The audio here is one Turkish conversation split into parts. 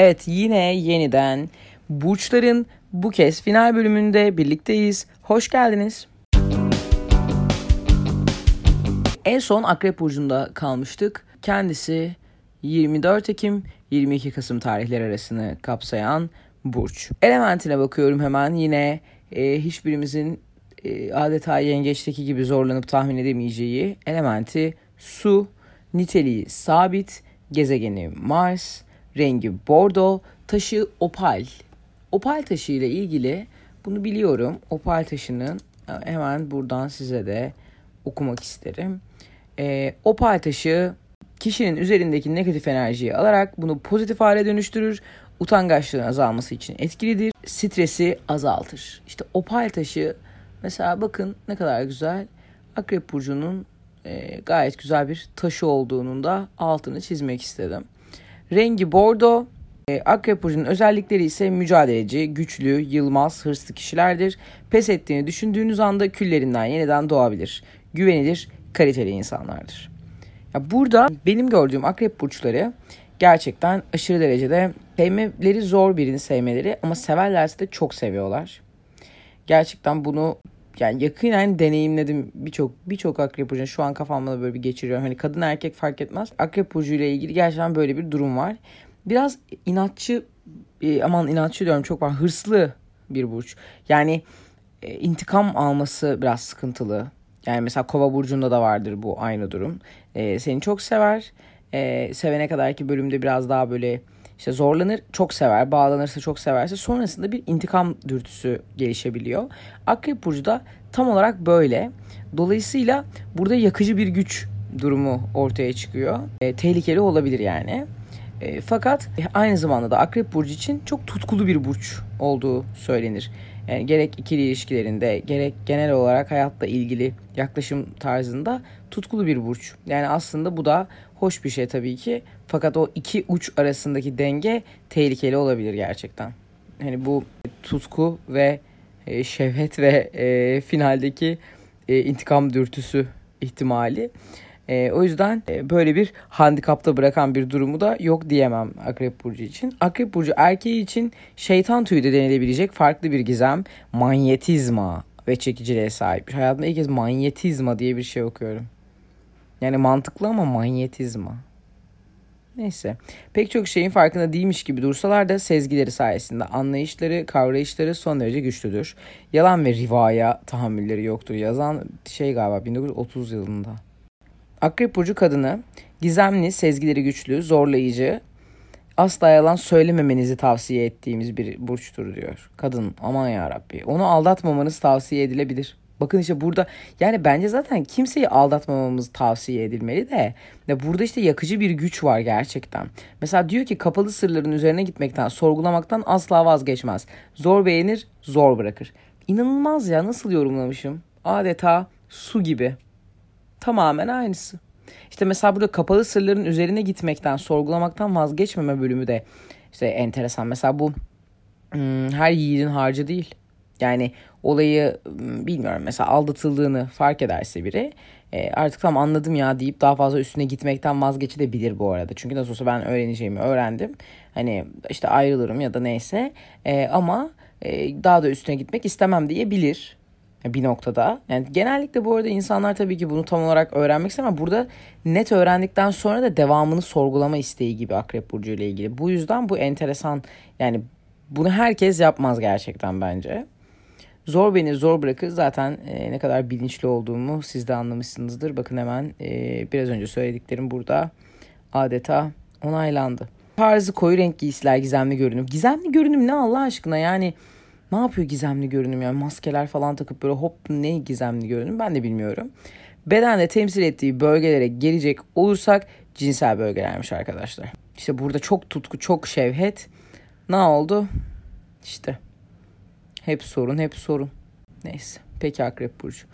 Evet yine yeniden burçların bu kez final bölümünde birlikteyiz. Hoş geldiniz. En son Akrep Burcu'nda kalmıştık. Kendisi 24 Ekim 22 Kasım tarihleri arasını kapsayan burç. Elementine bakıyorum hemen yine e, hiçbirimizin e, adeta yengeçteki gibi zorlanıp tahmin edemeyeceği elementi su, niteliği sabit, gezegeni Mars, rengi bordo, taşı opal. Opal taşı ile ilgili bunu biliyorum. Opal taşının e, hemen buradan size de okumak isterim. E, opal taşı kişinin üzerindeki negatif enerjiyi alarak bunu pozitif hale dönüştürür. Utangaçlığın azalması için etkilidir. Stresi azaltır. İşte opal taşı mesela bakın ne kadar güzel. Akrep Burcu'nun e, gayet güzel bir taşı olduğunun da altını çizmek istedim. Rengi bordo. E, Akrep Burcu'nun özellikleri ise mücadeleci, güçlü, yılmaz, hırslı kişilerdir. Pes ettiğini düşündüğünüz anda küllerinden yeniden doğabilir. Güvenilir, kaliteli insanlardır. Ya burada benim gördüğüm akrep burçları gerçekten aşırı derecede sevmeleri zor birini sevmeleri ama severlerse de çok seviyorlar. Gerçekten bunu yani yakinen deneyimledim birçok birçok akrep burcu şu an kafamda da böyle bir geçiriyorum. Hani kadın erkek fark etmez. Akrep burcu ile ilgili gerçekten böyle bir durum var. Biraz inatçı e, aman inatçı diyorum çok var hırslı bir burç. Yani e, intikam alması biraz sıkıntılı. Yani mesela kova burcunda da vardır bu aynı durum. E, seni çok sever. E, sevene kadar ki bölümde biraz daha böyle işte zorlanır, çok sever, bağlanırsa çok severse sonrasında bir intikam dürtüsü gelişebiliyor. Akrep burcu da tam olarak böyle. Dolayısıyla burada yakıcı bir güç durumu ortaya çıkıyor. E, tehlikeli olabilir yani. E, fakat aynı zamanda da Akrep Burcu için çok tutkulu bir burç olduğu söylenir. Yani gerek ikili ilişkilerinde gerek genel olarak hayatla ilgili yaklaşım tarzında tutkulu bir burç. Yani aslında bu da hoş bir şey tabii ki. Fakat o iki uç arasındaki denge tehlikeli olabilir gerçekten. Hani bu tutku ve e, şevhet ve e, finaldeki e, intikam dürtüsü ihtimali. E, o yüzden e, böyle bir handikapta bırakan bir durumu da yok diyemem Akrep Burcu için. Akrep Burcu erkeği için şeytan tüyü de denilebilecek farklı bir gizem. Manyetizma ve çekiciliğe sahip. Hayatımda ilk kez manyetizma diye bir şey okuyorum. Yani mantıklı ama manyetizma. Neyse. Pek çok şeyin farkında değilmiş gibi dursalar da sezgileri sayesinde anlayışları, kavrayışları son derece güçlüdür. Yalan ve rivaya tahammülleri yoktur. Yazan şey galiba 1930 yılında. Akrep burcu kadını gizemli, sezgileri güçlü, zorlayıcı, asla yalan söylememenizi tavsiye ettiğimiz bir burçtur diyor. Kadın aman ya Rabbi. Onu aldatmamanız tavsiye edilebilir. Bakın işte burada yani bence zaten kimseyi aldatmamamız tavsiye edilmeli de ya burada işte yakıcı bir güç var gerçekten. Mesela diyor ki kapalı sırların üzerine gitmekten, sorgulamaktan asla vazgeçmez. Zor beğenir, zor bırakır. İnanılmaz ya nasıl yorumlamışım? Adeta su gibi. Tamamen aynısı. İşte mesela burada kapalı sırların üzerine gitmekten, sorgulamaktan vazgeçmeme bölümü de işte enteresan. Mesela bu hmm, her yiğidin harcı değil. Yani olayı bilmiyorum mesela aldatıldığını fark ederse biri e, artık tam anladım ya deyip daha fazla üstüne gitmekten vazgeçebilir bu arada. Çünkü nasıl olsa ben öğreneceğimi öğrendim. Hani işte ayrılırım ya da neyse e, ama e, daha da üstüne gitmek istemem diyebilir bir noktada. Yani genellikle bu arada insanlar tabii ki bunu tam olarak öğrenmek ister ama burada net öğrendikten sonra da devamını sorgulama isteği gibi Akrep Burcu ile ilgili. Bu yüzden bu enteresan yani bunu herkes yapmaz gerçekten bence. Zor beni zor bırakır zaten e, ne kadar bilinçli olduğumu siz de anlamışsınızdır. Bakın hemen e, biraz önce söylediklerim burada adeta onaylandı. Tarzı koyu renk giysiler gizemli görünüm. Gizemli görünüm ne Allah aşkına yani ne yapıyor gizemli görünüm yani maskeler falan takıp böyle hop ne gizemli görünüm ben de bilmiyorum. Bedende temsil ettiği bölgelere gelecek olursak cinsel bölgelermiş arkadaşlar. İşte burada çok tutku, çok şevhet. Ne oldu? İşte hep sorun, hep sorun. Neyse. Peki Akrep Burcu.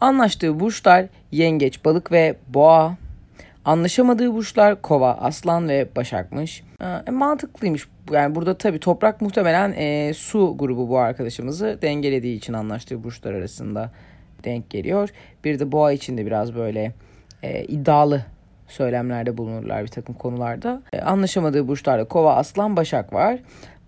Anlaştığı burçlar yengeç, balık ve boğa. Anlaşamadığı burçlar kova, aslan ve başakmış. E, mantıklıymış. Yani burada tabii toprak muhtemelen e, su grubu bu arkadaşımızı dengelediği için anlaştığı burçlar arasında denk geliyor. Bir de boğa için de biraz böyle e, iddialı söylemlerde bulunurlar bir takım konularda. E, anlaşamadığı burçlarda kova, aslan, başak var.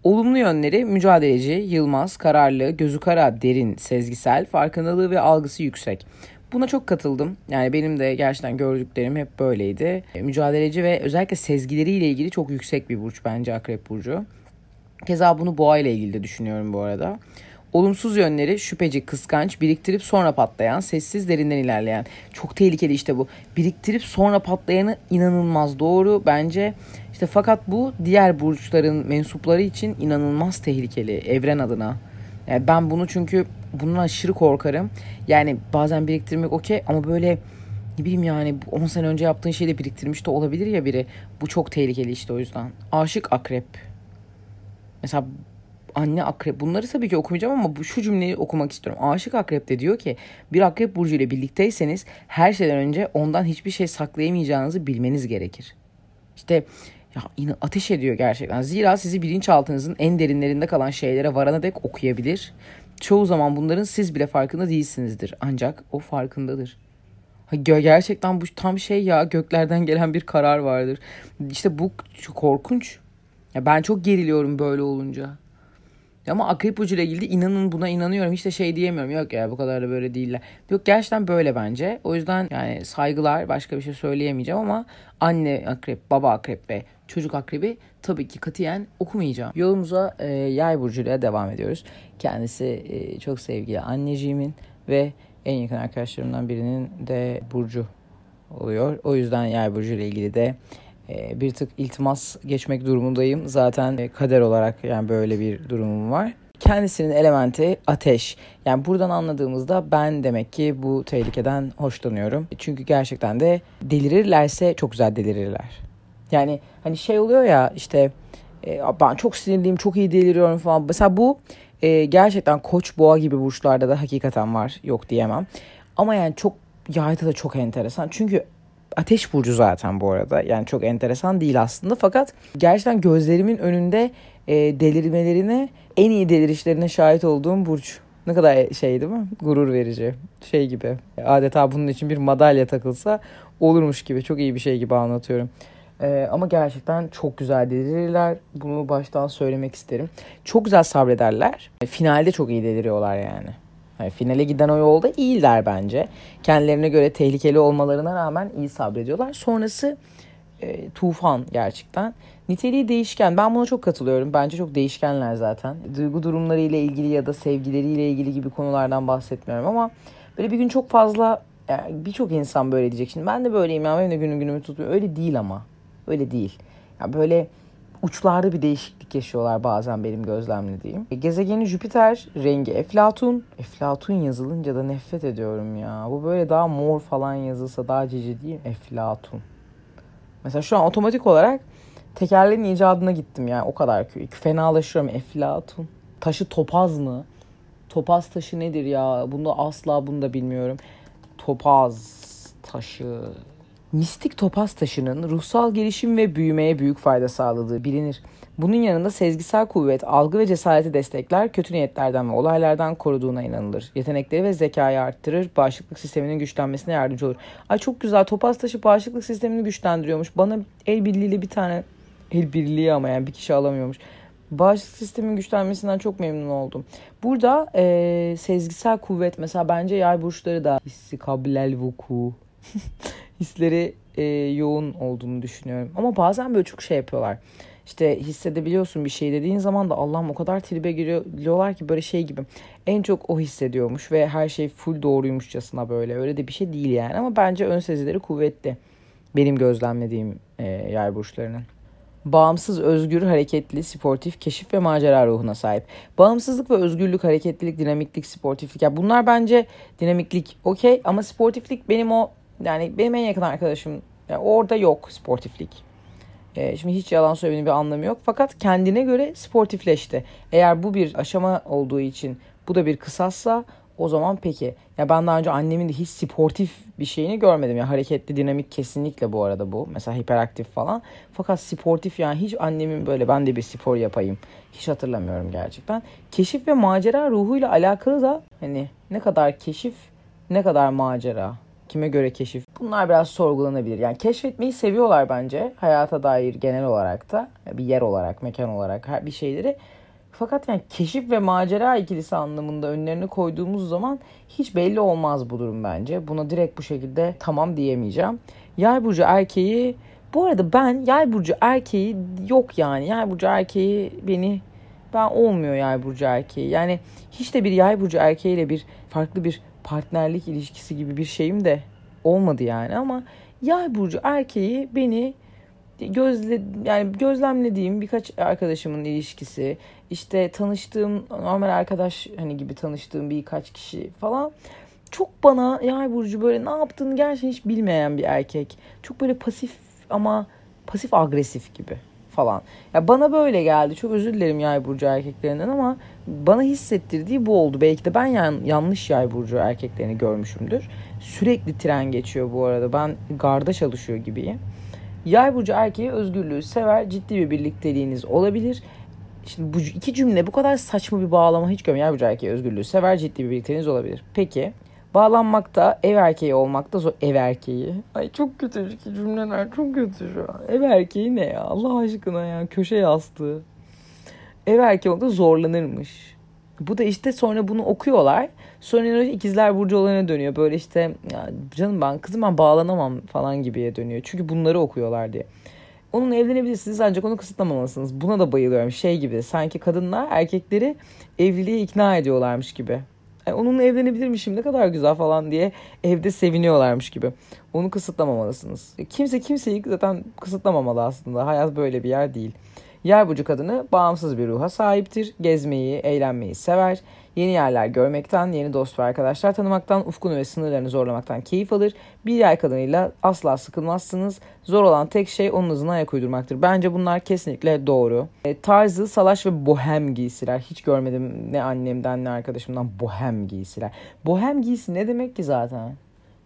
Olumlu yönleri mücadeleci, yılmaz, kararlı, gözü kara, derin, sezgisel, farkındalığı ve algısı yüksek. Buna çok katıldım. Yani benim de gerçekten gördüklerim hep böyleydi. E, mücadeleci ve özellikle sezgileriyle ilgili çok yüksek bir burç bence Akrep Burcu. Keza bunu boğa ile ilgili de düşünüyorum bu arada. Olumsuz yönleri şüpheci, kıskanç, biriktirip sonra patlayan, sessiz derinden ilerleyen. Çok tehlikeli işte bu. Biriktirip sonra patlayanı inanılmaz doğru bence. İşte fakat bu diğer burçların mensupları için inanılmaz tehlikeli evren adına. Yani ben bunu çünkü bundan aşırı korkarım. Yani bazen biriktirmek okey ama böyle ne bileyim yani 10 sene önce yaptığın şeyi de biriktirmiş de olabilir ya biri. Bu çok tehlikeli işte o yüzden. Aşık akrep. Mesela anne akrep bunları tabii ki okumayacağım ama bu şu cümleyi okumak istiyorum. Aşık akrep de diyor ki bir akrep burcu ile birlikteyseniz her şeyden önce ondan hiçbir şey saklayamayacağınızı bilmeniz gerekir. İşte ya yine ateş ediyor gerçekten. Zira sizi bilinçaltınızın en derinlerinde kalan şeylere varana dek okuyabilir. Çoğu zaman bunların siz bile farkında değilsinizdir. Ancak o farkındadır. Gerçekten bu tam şey ya göklerden gelen bir karar vardır. İşte bu korkunç. Ya ben çok geriliyorum böyle olunca. Ama akrep burcu ile ilgili inanın buna inanıyorum. Hiç de şey diyemiyorum. Yok ya bu kadar da böyle değiller. Yok gerçekten böyle bence. O yüzden yani saygılar başka bir şey söyleyemeyeceğim ama anne akrep, baba akrep ve çocuk akrebi tabii ki katiyen okumayacağım. Yolumuza e, yay burcuyla devam ediyoruz. Kendisi e, çok sevgili anneciğimin ve en yakın arkadaşlarımdan birinin de burcu oluyor. O yüzden yay burcu ile ilgili de bir tık iltimas geçmek durumundayım. Zaten e, kader olarak yani böyle bir durumum var. Kendisinin elementi ateş. Yani buradan anladığımızda ben demek ki bu tehlikeden hoşlanıyorum. Çünkü gerçekten de delirirlerse çok güzel delirirler. Yani hani şey oluyor ya işte e, ben çok sinirliyim, çok iyi deliriyorum falan. Mesela bu e, gerçekten koç boğa gibi burçlarda da hakikaten var. Yok diyemem. Ama yani çok yayda da çok enteresan. Çünkü Ateş burcu zaten bu arada. Yani çok enteresan değil aslında. Fakat gerçekten gözlerimin önünde e, delirmelerine, en iyi delirişlerine şahit olduğum burç. Ne kadar şey değil mi? Gurur verici. Şey gibi. Adeta bunun için bir madalya takılsa olurmuş gibi. Çok iyi bir şey gibi anlatıyorum. Ee, ama gerçekten çok güzel delirirler. Bunu baştan söylemek isterim. Çok güzel sabrederler. Finalde çok iyi deliriyorlar yani. Yani finale giden o yolda iyiler bence. Kendilerine göre tehlikeli olmalarına rağmen iyi sabrediyorlar. Sonrası e, tufan gerçekten. Niteliği değişken. Ben buna çok katılıyorum. Bence çok değişkenler zaten. Duygu durumlarıyla ilgili ya da sevgileriyle ilgili gibi konulardan bahsetmiyorum ama böyle bir gün çok fazla yani birçok insan böyle diyecek. Şimdi ben de böyleyim ya benim de günüm günümü tutmuyor. Öyle değil ama. Öyle değil. Yani böyle uçlarda bir değişiklik yaşıyorlar bazen benim gözlemlediğim. E, gezegeni Jüpiter, rengi Eflatun. Eflatun yazılınca da nefret ediyorum ya. Bu böyle daha mor falan yazılsa daha cici değil Eflatun. Mesela şu an otomatik olarak tekerleğin icadına gittim yani o kadar fenalaşıyorum Eflatun. Taşı topaz mı? Topaz taşı nedir ya? Bunu asla bunu da bilmiyorum. Topaz taşı mistik topaz taşının ruhsal gelişim ve büyümeye büyük fayda sağladığı bilinir. Bunun yanında sezgisel kuvvet, algı ve cesareti destekler, kötü niyetlerden ve olaylardan koruduğuna inanılır. Yetenekleri ve zekayı arttırır, bağışıklık sisteminin güçlenmesine yardımcı olur. Ay çok güzel, topaz taşı bağışıklık sistemini güçlendiriyormuş. Bana el birliğiyle bir tane, el birliği ama yani bir kişi alamıyormuş. Bağışıklık sistemin güçlenmesinden çok memnun oldum. Burada e, sezgisel kuvvet mesela bence yay burçları da hissi kabilel vuku hisleri e, yoğun olduğunu düşünüyorum. Ama bazen böyle çok şey yapıyorlar. İşte hissedebiliyorsun bir şey dediğin zaman da Allah'ım o kadar tribe giriyorlar ki böyle şey gibi. En çok o hissediyormuş ve her şey full doğruymuşçasına böyle. Öyle de bir şey değil yani ama bence ön sezileri kuvvetli. Benim gözlemlediğim e, yay burçlarının bağımsız, özgür, hareketli, sportif, keşif ve macera ruhuna sahip. Bağımsızlık ve özgürlük, hareketlilik, dinamiklik, sportiflik. Ya bunlar bence dinamiklik okey ama sportiflik benim o yani benim en yakın arkadaşım yani orada yok sportiflik. Ee, şimdi hiç yalan söylemenin bir anlamı yok. Fakat kendine göre sportifleşti. Eğer bu bir aşama olduğu için bu da bir kısassa o zaman peki. Ya ben daha önce annemin de hiç sportif bir şeyini görmedim. Ya hareketli, dinamik kesinlikle bu arada bu. Mesela hiperaktif falan. Fakat sportif yani hiç annemin böyle ben de bir spor yapayım. Hiç hatırlamıyorum gerçekten. Keşif ve macera ruhuyla alakalı da hani ne kadar keşif, ne kadar macera. Kime göre keşif? Bunlar biraz sorgulanabilir. Yani keşfetmeyi seviyorlar bence. Hayata dair genel olarak da. Bir yer olarak, mekan olarak bir şeyleri. Fakat yani keşif ve macera ikilisi anlamında önlerine koyduğumuz zaman hiç belli olmaz bu durum bence. Buna direkt bu şekilde tamam diyemeyeceğim. Yay burcu erkeği bu arada ben yay burcu erkeği yok yani. Yay burcu erkeği beni ben olmuyor yay burcu erkeği. Yani hiç de bir yay burcu erkeğiyle bir farklı bir partnerlik ilişkisi gibi bir şeyim de olmadı yani ama yay burcu erkeği beni gözle yani gözlemlediğim birkaç arkadaşımın ilişkisi işte tanıştığım normal arkadaş hani gibi tanıştığım birkaç kişi falan çok bana yay burcu böyle ne yaptığını gerçekten hiç bilmeyen bir erkek. Çok böyle pasif ama pasif agresif gibi falan. Ya bana böyle geldi. Çok özür dilerim yay burcu erkeklerinden ama bana hissettirdiği bu oldu. Belki de ben yan, yanlış yay burcu erkeklerini görmüşümdür. Sürekli tren geçiyor bu arada. Ben garda çalışıyor gibiyim. Yay burcu erkeği özgürlüğü sever. Ciddi bir birlikteliğiniz olabilir. Şimdi bu iki cümle bu kadar saçma bir bağlama hiç görmüyorum. Yay burcu erkeği özgürlüğü sever. Ciddi bir birlikteliğiniz olabilir. Peki Bağlanmakta, ev erkeği olmakta zor. Ev erkeği. Ay çok kötü cümleler çok kötü şu an. Ev erkeği ne ya? Allah aşkına ya. Köşe yastığı. Ev erkeği olmakta zorlanırmış. Bu da işte sonra bunu okuyorlar. Sonra ikizler burcu olayına dönüyor. Böyle işte ya canım ben kızım ben bağlanamam falan gibiye dönüyor. Çünkü bunları okuyorlar diye. Onun evlenebilirsiniz ancak onu kısıtlamamalısınız. Buna da bayılıyorum. Şey gibi sanki kadınlar erkekleri evliliğe ikna ediyorlarmış gibi. Yani onunla evlenebilirmişim ne kadar güzel falan diye evde seviniyorlarmış gibi. Onu kısıtlamamalısınız. Kimse kimseyi zaten kısıtlamamalı aslında. Hayat böyle bir yer değil. Yer burcu kadını bağımsız bir ruha sahiptir. Gezmeyi, eğlenmeyi sever. Yeni yerler görmekten, yeni dost ve arkadaşlar tanımaktan, ufkunu ve sınırlarını zorlamaktan keyif alır. Bir yer kadınıyla asla sıkılmazsınız. Zor olan tek şey onun hızına ayak uydurmaktır. Bence bunlar kesinlikle doğru. E, tarzı, salaş ve bohem giysiler. Hiç görmedim ne annemden ne arkadaşımdan bohem giysiler. Bohem giysi ne demek ki zaten?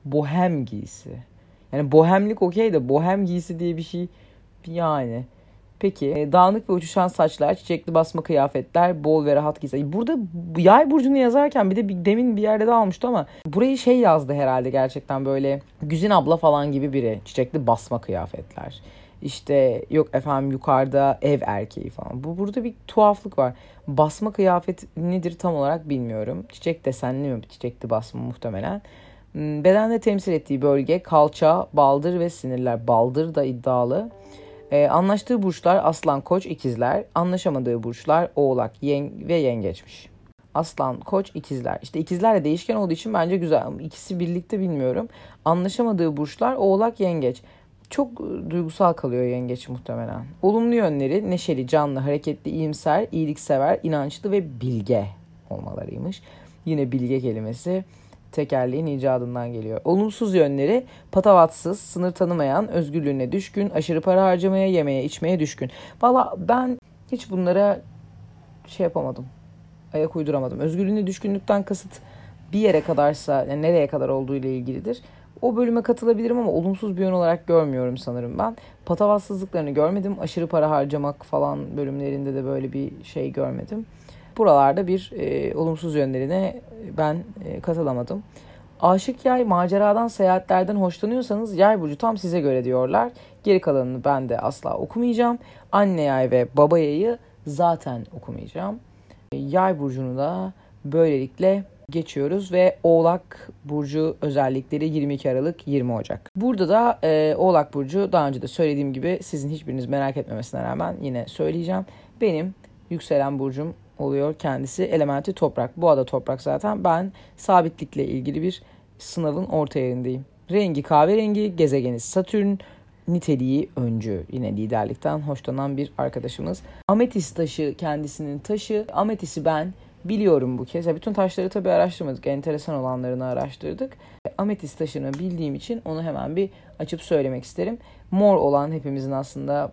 Bohem giysi. Yani bohemlik okey de bohem giysi diye bir şey yani. Peki e, dağınık ve uçuşan saçlar, çiçekli basma kıyafetler, bol ve rahat giysi. Burada yay burcunu yazarken bir de bir, demin bir yerde de almıştı ama burayı şey yazdı herhalde gerçekten böyle Güzin abla falan gibi biri. Çiçekli basma kıyafetler. İşte yok efendim yukarıda ev erkeği falan. Bu burada bir tuhaflık var. Basma kıyafet nedir tam olarak bilmiyorum. Çiçek desenli mi? Çiçekli basma muhtemelen. Hmm, bedende temsil ettiği bölge kalça, baldır ve sinirler. Baldır da iddialı. Ee, anlaştığı burçlar Aslan, Koç, İkizler. Anlaşamadığı burçlar Oğlak, Yeng ve Yengeçmiş. Aslan, Koç, İkizler. İşte ikizler de değişken olduğu için bence güzel. İkisi birlikte bilmiyorum. Anlaşamadığı burçlar Oğlak, Yengeç. Çok e, duygusal kalıyor yengeç muhtemelen. Olumlu yönleri neşeli, canlı, hareketli, iyimser, iyiliksever, inançlı ve bilge olmalarıymış. Yine bilge kelimesi tekerleğin icadından geliyor. Olumsuz yönleri patavatsız, sınır tanımayan, özgürlüğüne düşkün, aşırı para harcamaya, yemeye, içmeye düşkün. Valla ben hiç bunlara şey yapamadım. Ayak uyduramadım. Özgürlüğüne düşkünlükten kasıt bir yere kadarsa, yani nereye kadar olduğu ile ilgilidir. O bölüme katılabilirim ama olumsuz bir yön olarak görmüyorum sanırım ben. Patavatsızlıklarını görmedim. Aşırı para harcamak falan bölümlerinde de böyle bir şey görmedim. Buralarda bir e, olumsuz yönlerine ben e, katılamadım. Aşık yay maceradan seyahatlerden hoşlanıyorsanız yay burcu tam size göre diyorlar. Geri kalanını ben de asla okumayacağım. Anne yay ve baba yayı zaten okumayacağım. Yay burcunu da böylelikle geçiyoruz ve Oğlak Burcu özellikleri 22 Aralık 20 Ocak. Burada da e, Oğlak Burcu daha önce de söylediğim gibi sizin hiçbiriniz merak etmemesine rağmen yine söyleyeceğim. Benim yükselen burcum oluyor kendisi. Elementi toprak. Bu ada toprak zaten. Ben sabitlikle ilgili bir sınavın orta yerindeyim. Rengi kahverengi, gezegeni Satürn, niteliği öncü. Yine liderlikten hoşlanan bir arkadaşımız. Ametis taşı kendisinin taşı. Ametisi ben biliyorum bu kez. Ya bütün taşları tabii araştırmadık. Enteresan olanlarını araştırdık. Ametis taşını bildiğim için onu hemen bir açıp söylemek isterim. Mor olan hepimizin aslında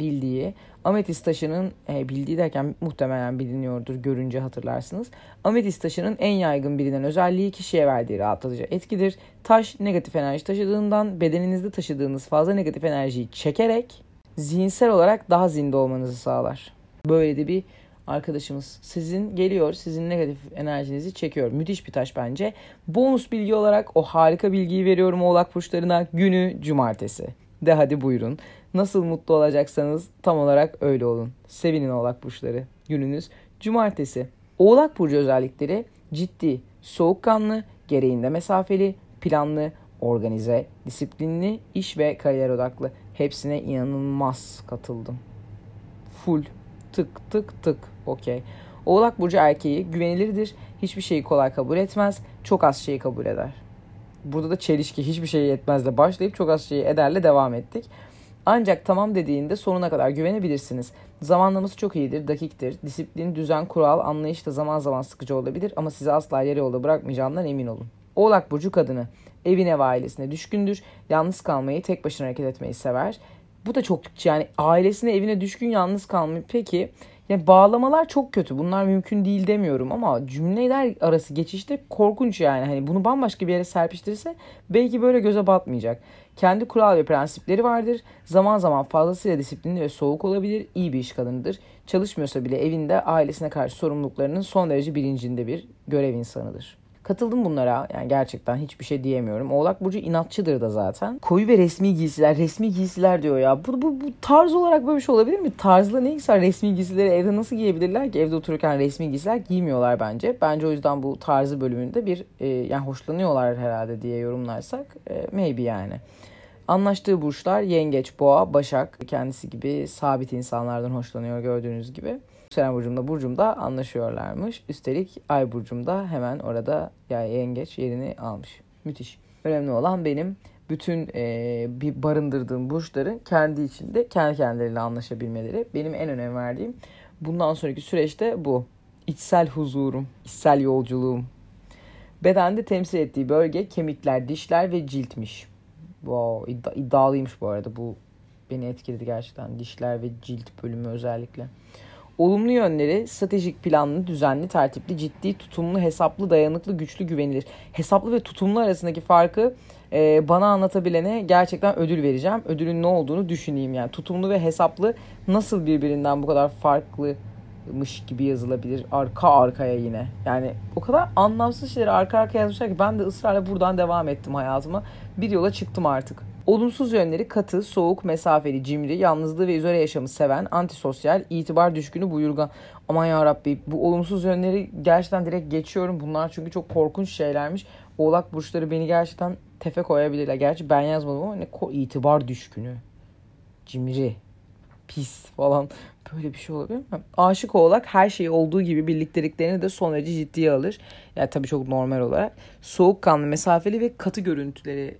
bildiği. Ametis taşının e, bildiği derken muhtemelen biliniyordur. Görünce hatırlarsınız. Ametis taşının en yaygın bilinen özelliği kişiye verdiği rahatlatıcı etkidir. Taş negatif enerji taşıdığından bedeninizde taşıdığınız fazla negatif enerjiyi çekerek zihinsel olarak daha zinde olmanızı sağlar. Böyle de bir arkadaşımız. Sizin geliyor, sizin negatif enerjinizi çekiyor. Müthiş bir taş bence. Bonus bilgi olarak o harika bilgiyi veriyorum oğlak burçlarına. Günü cumartesi. De hadi buyurun. Nasıl mutlu olacaksanız tam olarak öyle olun. Sevinin oğlak burçları. Gününüz cumartesi. Oğlak burcu özellikleri ciddi, soğukkanlı, gereğinde mesafeli, planlı, organize, disiplinli, iş ve kariyer odaklı. Hepsine inanılmaz katıldım. Full. Tık tık tık. Okey. Oğlak burcu erkeği güvenilirdir. Hiçbir şeyi kolay kabul etmez. Çok az şeyi kabul eder. Burada da çelişki hiçbir şey yetmezle başlayıp çok az şeyi ederle devam ettik. Ancak tamam dediğinde sonuna kadar güvenebilirsiniz. Zamanlaması çok iyidir, dakiktir. Disiplin, düzen, kural, anlayış da zaman zaman sıkıcı olabilir ama sizi asla yarı yolda bırakmayacağından emin olun. Oğlak Burcu kadını. Evine ve ailesine düşkündür. Yalnız kalmayı, tek başına hareket etmeyi sever. Bu da çok yani ailesine, evine düşkün yalnız kalmayı. Peki yani bağlamalar çok kötü. Bunlar mümkün değil demiyorum ama cümleler arası geçişte korkunç yani. Hani bunu bambaşka bir yere serpiştirirse belki böyle göze batmayacak. Kendi kural ve prensipleri vardır. Zaman zaman fazlasıyla disiplinli ve soğuk olabilir. İyi bir iş kadınıdır. Çalışmıyorsa bile evinde ailesine karşı sorumluluklarının son derece bilincinde bir görev insanıdır. Katıldım bunlara. Yani gerçekten hiçbir şey diyemiyorum. Oğlak Burcu inatçıdır da zaten. Koyu ve resmi giysiler. Resmi giysiler diyor ya. Bu, bu, bu tarz olarak böyle bir şey olabilir mi? Tarzla ne ilgisi resmi giysileri evde nasıl giyebilirler ki? Evde otururken resmi giysiler giymiyorlar bence. Bence o yüzden bu tarzı bölümünde bir e, yani hoşlanıyorlar herhalde diye yorumlarsak e, maybe yani. Anlaştığı burçlar yengeç, boğa, başak. Kendisi gibi sabit insanlardan hoşlanıyor gördüğünüz gibi. Yükselen burcumda burcumda anlaşıyorlarmış. Üstelik ay burcumda hemen orada ya yengeç yerini almış. Müthiş. Önemli olan benim bütün e, bir barındırdığım burçların kendi içinde kendi kendileriyle anlaşabilmeleri. Benim en önem verdiğim bundan sonraki süreçte bu. İçsel huzurum, içsel yolculuğum. Bedende temsil ettiği bölge kemikler, dişler ve ciltmiş. Wow, iddia, iddialıymış bu arada. Bu beni etkiledi gerçekten. Dişler ve cilt bölümü özellikle. Olumlu yönleri stratejik planlı, düzenli, tertipli, ciddi, tutumlu, hesaplı, dayanıklı, güçlü, güvenilir. Hesaplı ve tutumlu arasındaki farkı e, bana anlatabilene gerçekten ödül vereceğim. Ödülün ne olduğunu düşüneyim yani. Tutumlu ve hesaplı nasıl birbirinden bu kadar farklımış gibi yazılabilir arka arkaya yine. Yani o kadar anlamsız şeyleri arka arkaya yazmışlar ki ben de ısrarla buradan devam ettim hayatıma. Bir yola çıktım artık. Olumsuz yönleri katı, soğuk, mesafeli, cimri, yalnızlığı ve izole yaşamı seven, antisosyal, itibar düşkünü, buyurgan. Aman ya Rabbi bu olumsuz yönleri gerçekten direkt geçiyorum. Bunlar çünkü çok korkunç şeylermiş. Oğlak burçları beni gerçekten tefe koyabilirler. Gerçi ben yazmadım ama ne ko itibar düşkünü. Cimri. Pis falan. Böyle bir şey olabilir mi? Aşık oğlak her şeyi olduğu gibi birlikteliklerini de son derece ciddiye alır. Yani tabii çok normal olarak. Soğukkanlı, mesafeli ve katı görüntüleri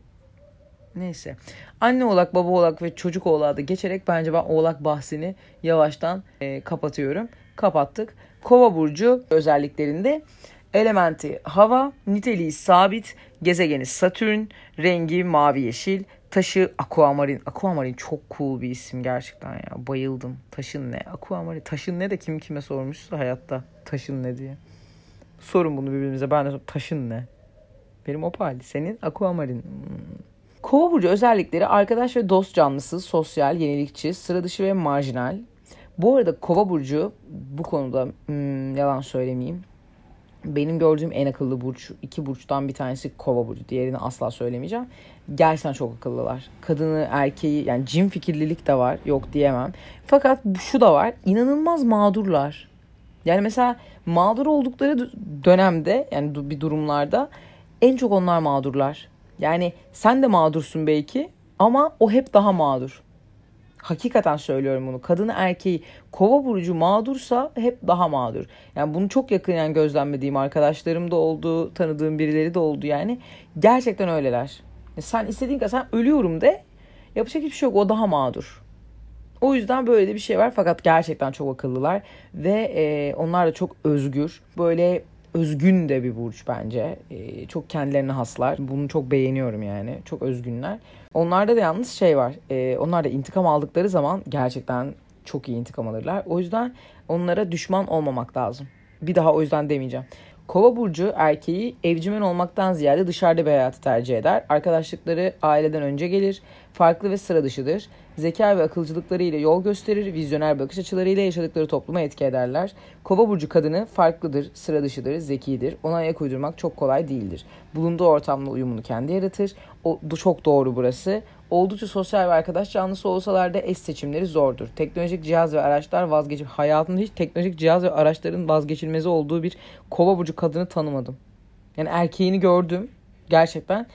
Neyse. Anne oğlak, baba oğlak ve çocuk oğlağı da geçerek bence ben oğlak bahsini yavaştan e, kapatıyorum. Kapattık. Kova burcu özelliklerinde elementi hava, niteliği sabit, gezegeni Satürn, rengi mavi yeşil, taşı aquamarin. Aquamarin çok cool bir isim gerçekten ya. Bayıldım. Taşın ne? Aquamarin. Taşın ne de kim kime sormuşsa hayatta. Taşın ne diye. Sorun bunu birbirimize. Ben de taşın ne? Benim opal. Senin aquamarin. Hmm. Kova burcu özellikleri arkadaş ve dost canlısı, sosyal, yenilikçi, sıra dışı ve marjinal. Bu arada Kova burcu bu konuda hmm, yalan söylemeyeyim. Benim gördüğüm en akıllı burç, iki burçtan bir tanesi Kova burcu. Diğerini asla söylemeyeceğim. Gerçekten çok akıllılar. Kadını, erkeği yani cin fikirlilik de var. Yok diyemem. Fakat şu da var. inanılmaz mağdurlar. Yani mesela mağdur oldukları dönemde yani bir durumlarda en çok onlar mağdurlar. Yani sen de mağdursun belki ama o hep daha mağdur. Hakikaten söylüyorum bunu. Kadını erkeği kova burcu mağdursa hep daha mağdur. Yani bunu çok yakın yani gözlemlediğim arkadaşlarım da oldu, tanıdığım birileri de oldu yani. Gerçekten öyleler. Sen istediğin kadar sen ölüyorum de yapacak hiçbir şey yok o daha mağdur. O yüzden böyle de bir şey var fakat gerçekten çok akıllılar ve e, onlar da çok özgür. Böyle özgün de bir burç bence. Ee, çok kendilerine haslar. Bunu çok beğeniyorum yani. Çok özgünler. Onlarda da yalnız şey var. E, onlar da intikam aldıkları zaman gerçekten çok iyi intikam alırlar. O yüzden onlara düşman olmamak lazım. Bir daha o yüzden demeyeceğim. Kova burcu erkeği evcimen olmaktan ziyade dışarıda bir hayatı tercih eder. Arkadaşlıkları aileden önce gelir. farklı ve sıra dışıdır. Zeka ve akılcılıklarıyla yol gösterir, vizyoner bakış açılarıyla yaşadıkları topluma etki ederler. Kova burcu kadını farklıdır, sıra dışıdır, zekidir. Ona ayak uydurmak çok kolay değildir. Bulunduğu ortamla uyumunu kendi yaratır. O çok doğru burası. Oldukça sosyal ve arkadaş canlısı olsalar da eş seçimleri zordur. Teknolojik cihaz ve araçlar vazgeçip hayatımda hiç teknolojik cihaz ve araçların vazgeçilmezi olduğu bir kova burcu kadını tanımadım. Yani erkeğini gördüm gerçekten.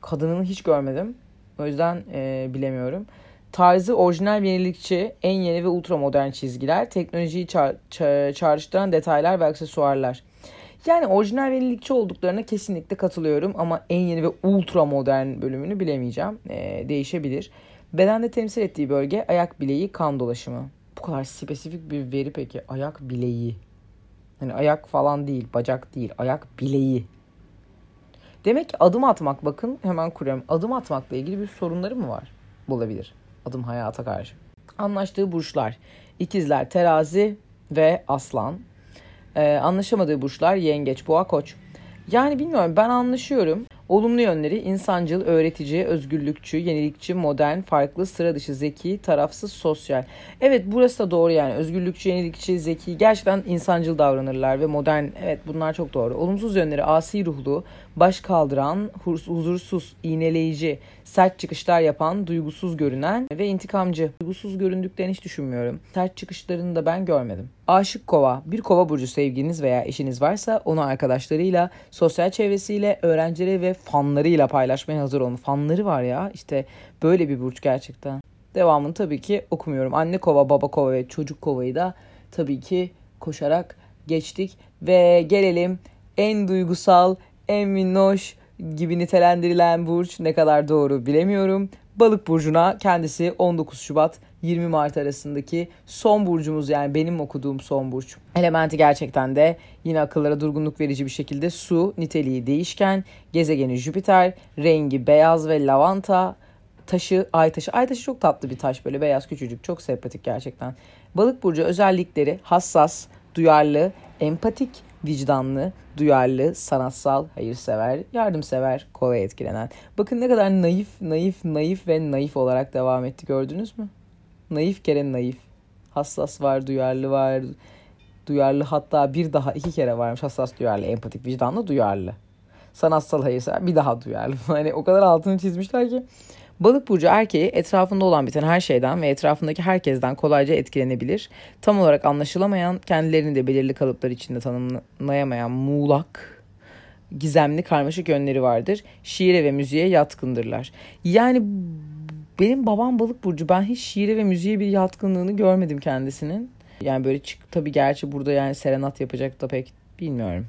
Kadınını hiç görmedim. O yüzden e, bilemiyorum. Tarzı orijinal yenilikçi, en yeni ve ultra modern çizgiler, teknolojiyi ça- ça- çağrıştıran detaylar ve aksesuarlar. Yani orijinal yenilikçi olduklarına kesinlikle katılıyorum ama en yeni ve ultra modern bölümünü bilemeyeceğim. Ee, değişebilir. Bedende temsil ettiği bölge ayak bileği kan dolaşımı. Bu kadar spesifik bir veri peki. Ayak bileği. Hani ayak falan değil, bacak değil, ayak bileği. Demek ki adım atmak bakın hemen kuruyorum. Adım atmakla ilgili bir sorunları mı var? Olabilir. Adım hayata karşı. Anlaştığı burçlar. İkizler, terazi ve aslan. Ee, anlaşamadığı burçlar yengeç, boğa, koç. Yani bilmiyorum ben anlaşıyorum. Olumlu yönleri insancıl, öğretici, özgürlükçü, yenilikçi, modern, farklı, sıra dışı, zeki, tarafsız, sosyal. Evet burası da doğru yani. Özgürlükçü, yenilikçi, zeki, gerçekten insancıl davranırlar ve modern. Evet bunlar çok doğru. Olumsuz yönleri asi ruhlu, baş kaldıran, huzursuz, iğneleyici, sert çıkışlar yapan, duygusuz görünen ve intikamcı. Duygusuz göründüklerini hiç düşünmüyorum. Sert çıkışlarını da ben görmedim. Aşık kova. Bir kova burcu sevgiliniz veya eşiniz varsa onu arkadaşlarıyla, sosyal çevresiyle, öğrencileri ve fanlarıyla paylaşmaya hazır olun. Fanları var ya işte böyle bir burç gerçekten. Devamını tabii ki okumuyorum. Anne kova, baba kova ve çocuk kovayı da tabii ki koşarak geçtik. Ve gelelim en duygusal, en minnoş gibi nitelendirilen burç ne kadar doğru bilemiyorum. Balık burcuna kendisi 19 Şubat 20 Mart arasındaki son burcumuz yani benim okuduğum son burç. Elementi gerçekten de yine akıllara durgunluk verici bir şekilde su, niteliği değişken, gezegeni Jüpiter, rengi beyaz ve lavanta, taşı ay taşı. Ay taşı çok tatlı bir taş böyle beyaz küçücük çok sempatik gerçekten. Balık burcu özellikleri hassas, duyarlı, empatik, vicdanlı, duyarlı, sanatsal, hayırsever, yardımsever, kolay etkilenen. Bakın ne kadar naif, naif, naif ve naif olarak devam etti gördünüz mü? Naif kere naif. Hassas var, duyarlı var. Duyarlı hatta bir daha iki kere varmış. Hassas, duyarlı, empatik, vicdanlı, duyarlı. Sanatsal hayırsever bir daha duyarlı. Hani o kadar altını çizmişler ki. Balık burcu erkeği etrafında olan biten her şeyden ve etrafındaki herkesten kolayca etkilenebilir. Tam olarak anlaşılamayan, kendilerini de belirli kalıplar içinde tanımlayamayan muğlak, gizemli karmaşık yönleri vardır. Şiire ve müziğe yatkındırlar. Yani benim babam balık burcu. Ben hiç şiire ve müziğe bir yatkınlığını görmedim kendisinin. Yani böyle çık tabii gerçi burada yani serenat yapacak da pek bilmiyorum.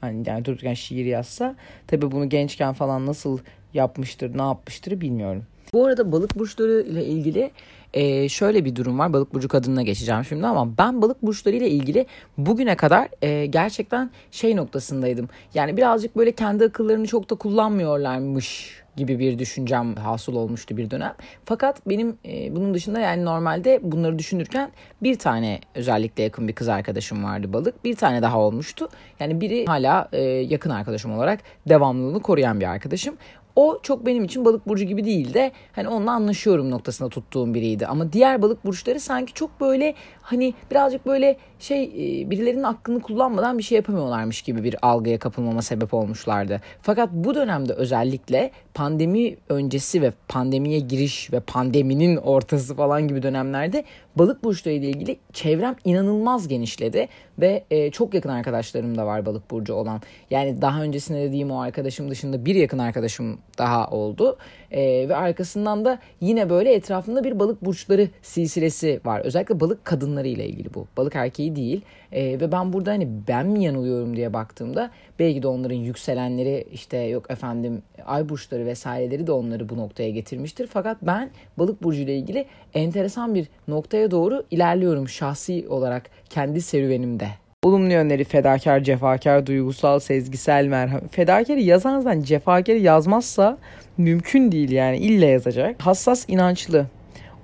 Hani yani dururken şiir yazsa tabii bunu gençken falan nasıl yapmıştır, ne yapmıştır bilmiyorum. Bu arada balık burçları ile ilgili e, şöyle bir durum var. Balık burcu kadınına geçeceğim şimdi ama ben balık burçları ile ilgili bugüne kadar e, gerçekten şey noktasındaydım. Yani birazcık böyle kendi akıllarını çok da kullanmıyorlarmış gibi bir düşüncem hasıl olmuştu bir dönem. Fakat benim e, bunun dışında yani normalde bunları düşünürken bir tane özellikle yakın bir kız arkadaşım vardı balık. Bir tane daha olmuştu. Yani biri hala e, yakın arkadaşım olarak devamlılığını koruyan bir arkadaşım. O çok benim için balık burcu gibi değil de hani onunla anlaşıyorum noktasında tuttuğum biriydi. Ama diğer balık burçları sanki çok böyle hani birazcık böyle şey e, birilerinin aklını kullanmadan bir şey yapamıyorlarmış gibi bir algıya kapılmama sebep olmuşlardı. Fakat bu dönemde özellikle pandemi öncesi ve pandemiye giriş ve pandeminin ortası falan gibi dönemlerde balık burçları ile ilgili çevrem inanılmaz genişledi ve e, çok yakın arkadaşlarım da var balık burcu olan. Yani daha öncesinde dediğim o arkadaşım dışında bir yakın arkadaşım daha oldu. E, ve arkasından da yine böyle etrafında bir balık burçları silsilesi var. Özellikle balık kadınları ile ilgili bu. Balık erkeği değil. E, ve ben burada hani ben mi yanılıyorum diye baktığımda belki de onların yükselenleri işte yok efendim ay burçları vesaireleri de onları bu noktaya getirmiştir. Fakat ben balık burcu ile ilgili enteresan bir noktaya doğru ilerliyorum şahsi olarak kendi serüvenimde. Olumlu yönleri fedakar, cefakar, duygusal, sezgisel, merhamet. Fedakarı yazan cefakarı yazmazsa mümkün değil yani ille yazacak. Hassas, inançlı.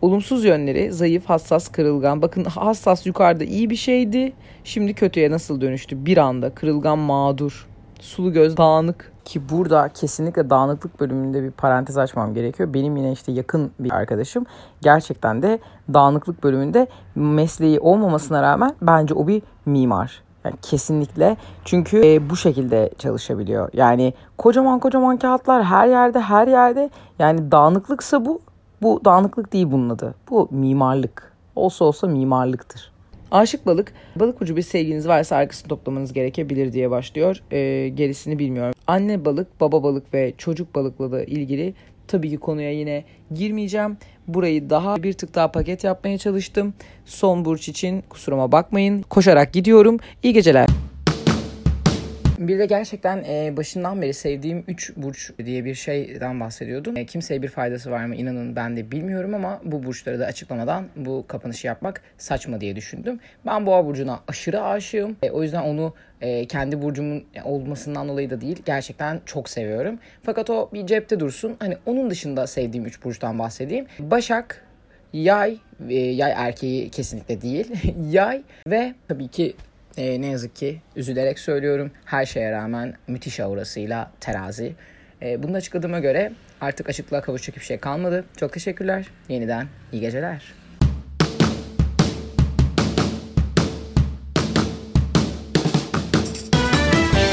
Olumsuz yönleri zayıf, hassas, kırılgan. Bakın hassas yukarıda iyi bir şeydi. Şimdi kötüye nasıl dönüştü? Bir anda kırılgan, mağdur. Sulu göz, dağınık ki burada kesinlikle dağınıklık bölümünde bir parantez açmam gerekiyor. Benim yine işte yakın bir arkadaşım gerçekten de dağınıklık bölümünde mesleği olmamasına rağmen bence o bir mimar. Yani kesinlikle çünkü e, bu şekilde çalışabiliyor. Yani kocaman kocaman kağıtlar her yerde her yerde yani dağınıklıksa bu bu dağınıklık değil bunun adı. Bu mimarlık. Olsa olsa mimarlıktır. Aşık balık, balık ucu bir sevginiz varsa arkasını toplamanız gerekebilir diye başlıyor. E, gerisini bilmiyorum. Anne balık, baba balık ve çocuk balıkla da ilgili tabii ki konuya yine girmeyeceğim. Burayı daha bir tık daha paket yapmaya çalıştım. Son burç için kusuruma bakmayın. Koşarak gidiyorum. İyi geceler. Bir de gerçekten e, başından beri sevdiğim 3 burç diye bir şeyden bahsediyordum. E, kimseye bir faydası var mı inanın ben de bilmiyorum ama bu burçları da açıklamadan bu kapanışı yapmak saçma diye düşündüm. Ben boğa burcuna aşırı aşığım. E, o yüzden onu e, kendi burcumun olmasından dolayı da değil gerçekten çok seviyorum. Fakat o bir cepte dursun. Hani onun dışında sevdiğim 3 burçtan bahsedeyim. Başak, Yay, e, yay erkeği kesinlikle değil. yay ve tabii ki e, ne yazık ki üzülerek söylüyorum her şeye rağmen müthiş aurasıyla terazi. E, bunu açıkladığıma göre artık açıklığa kavuşacak bir şey kalmadı. Çok teşekkürler. Yeniden iyi geceler.